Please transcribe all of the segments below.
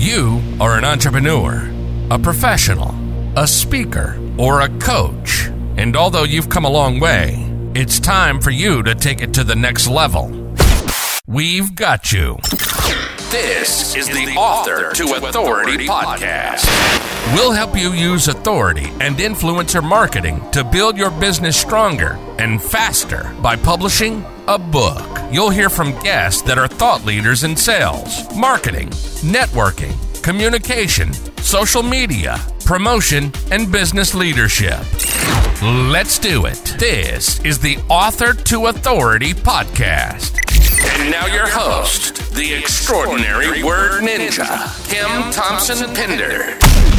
You are an entrepreneur, a professional, a speaker, or a coach. And although you've come a long way, it's time for you to take it to the next level. We've got you. This is the Author to Authority podcast. We'll help you use authority and influencer marketing to build your business stronger and faster by publishing a book. You'll hear from guests that are thought leaders in sales, marketing, networking, communication, social media, promotion, and business leadership. Let's do it. This is the Author to Authority podcast. And now your host, the extraordinary word ninja, Kim Thompson Pinder.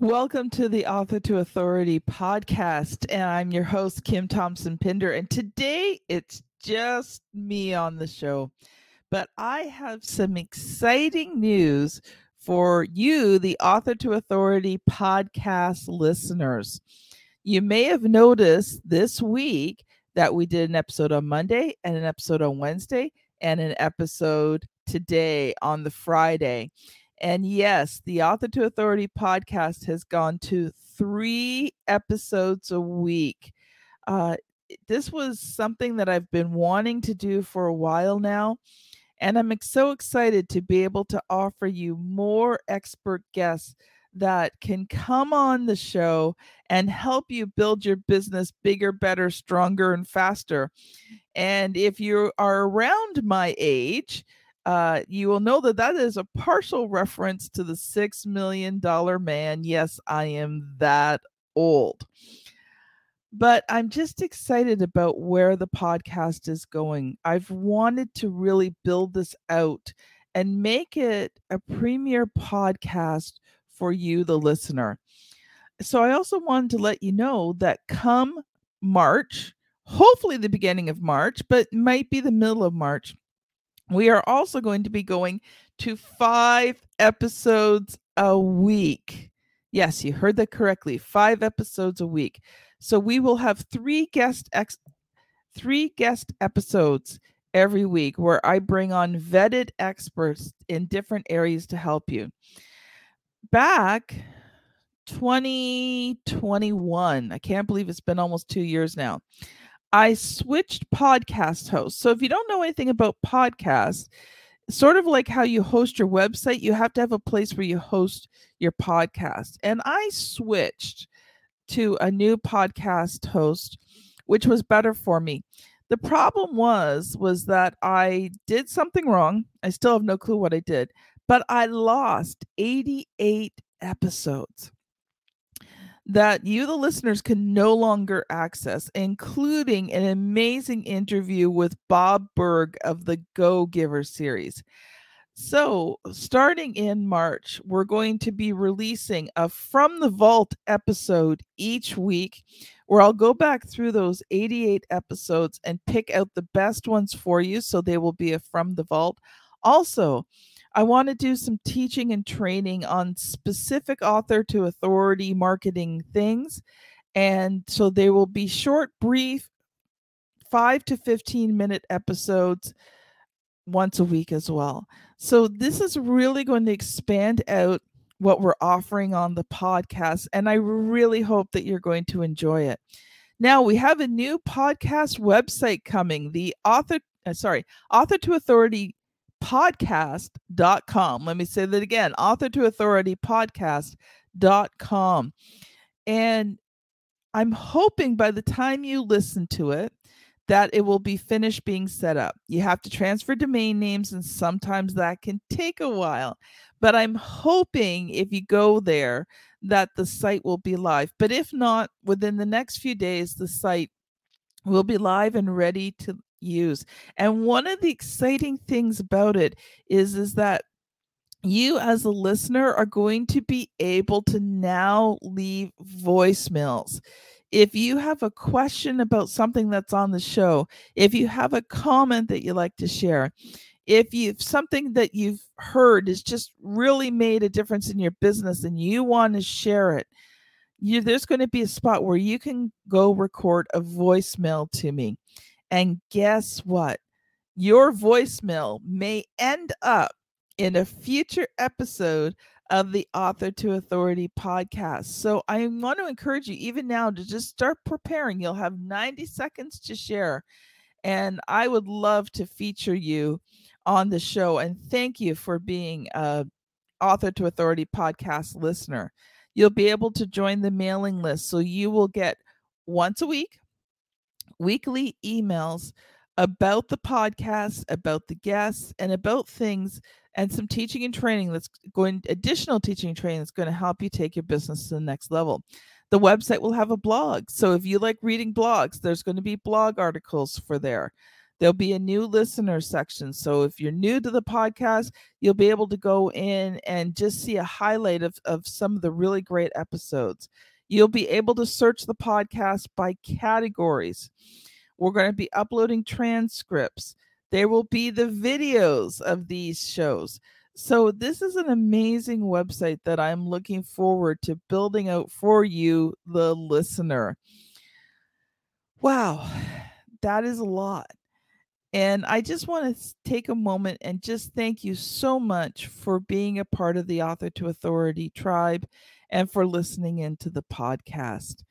Welcome to the Author to Authority podcast. And I'm your host, Kim Thompson Pinder. And today it's just me on the show. But I have some exciting news for you, the Author to Authority podcast listeners. You may have noticed this week that we did an episode on Monday and an episode on Wednesday and an episode today on the Friday. And yes, the Author to Authority podcast has gone to three episodes a week. Uh, this was something that I've been wanting to do for a while now. And I'm so excited to be able to offer you more expert guests that can come on the show and help you build your business bigger, better, stronger, and faster. And if you are around my age, uh, you will know that that is a partial reference to the Six Million Dollar Man. Yes, I am that old. But I'm just excited about where the podcast is going. I've wanted to really build this out and make it a premier podcast for you, the listener. So I also wanted to let you know that come March, hopefully the beginning of March, but might be the middle of March, we are also going to be going to five episodes a week. Yes, you heard that correctly. Five episodes a week. So we will have three guest ex- three guest episodes every week where I bring on vetted experts in different areas to help you. Back 2021, I can't believe it's been almost 2 years now. I switched podcast hosts. So if you don't know anything about podcasts, sort of like how you host your website, you have to have a place where you host your podcast. And I switched to a new podcast host, which was better for me. The problem was was that I did something wrong. I still have no clue what I did, but I lost 88 episodes that you, the listeners, can no longer access, including an amazing interview with Bob Burg of the Go Giver series. So, starting in March, we're going to be releasing a From the Vault episode each week where I'll go back through those 88 episodes and pick out the best ones for you. So, they will be a From the Vault. Also, I want to do some teaching and training on specific author to authority marketing things. And so they will be short, brief, five to 15 minute episodes once a week as well. So this is really going to expand out what we're offering on the podcast. And I really hope that you're going to enjoy it. Now we have a new podcast website coming, the author, uh, sorry, author to authority podcast.com. Let me say that again author to authority podcast.com. And I'm hoping by the time you listen to it, that it will be finished being set up. You have to transfer domain names, and sometimes that can take a while. But I'm hoping if you go there, that the site will be live. But if not, within the next few days, the site will be live and ready to use. And one of the exciting things about it is is that you as a listener are going to be able to now leave voicemails. If you have a question about something that's on the show, if you have a comment that you like to share, if you've something that you've heard has just really made a difference in your business and you want to share it, you, there's going to be a spot where you can go record a voicemail to me. And guess what? Your voicemail may end up in a future episode of the Author to Authority podcast. So I want to encourage you, even now, to just start preparing. You'll have 90 seconds to share. And I would love to feature you on the show. And thank you for being a Author to Authority podcast listener. You'll be able to join the mailing list. So you will get once a week, weekly emails about the podcast, about the guests, and about things and some teaching and training that's going additional teaching and training that's going to help you take your business to the next level. The website will have a blog. So if you like reading blogs, there's going to be blog articles for there. There'll be a new listener section. So if you're new to the podcast, you'll be able to go in and just see a highlight of, of some of the really great episodes. You'll be able to search the podcast by categories. We're going to be uploading transcripts. There will be the videos of these shows. So, this is an amazing website that I'm looking forward to building out for you, the listener. Wow, that is a lot. And I just want to take a moment and just thank you so much for being a part of the Author to Authority tribe and for listening into the podcast.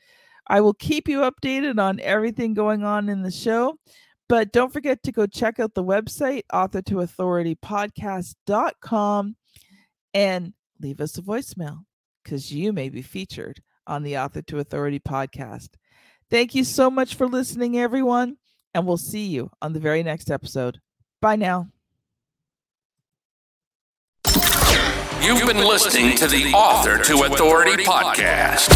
I will keep you updated on everything going on in the show. But don't forget to go check out the website, author to authority and leave us a voicemail because you may be featured on the Author to Authority podcast. Thank you so much for listening, everyone, and we'll see you on the very next episode. Bye now. You've been listening to the Author to Authority podcast.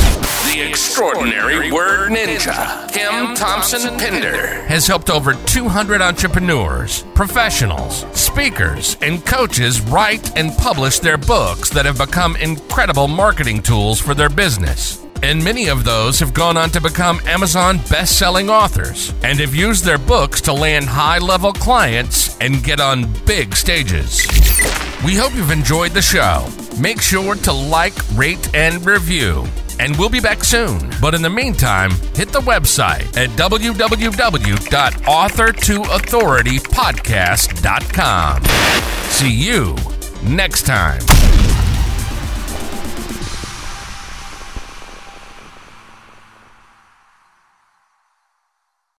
The extraordinary word ninja, Kim Thompson Pinder, has helped over 200 entrepreneurs, professionals, speakers, and coaches write and publish their books that have become incredible marketing tools for their business. And many of those have gone on to become Amazon best selling authors and have used their books to land high level clients and get on big stages. We hope you've enjoyed the show. Make sure to like, rate, and review. And we'll be back soon. But in the meantime, hit the website at www.authortoauthoritypodcast.com. See you next time.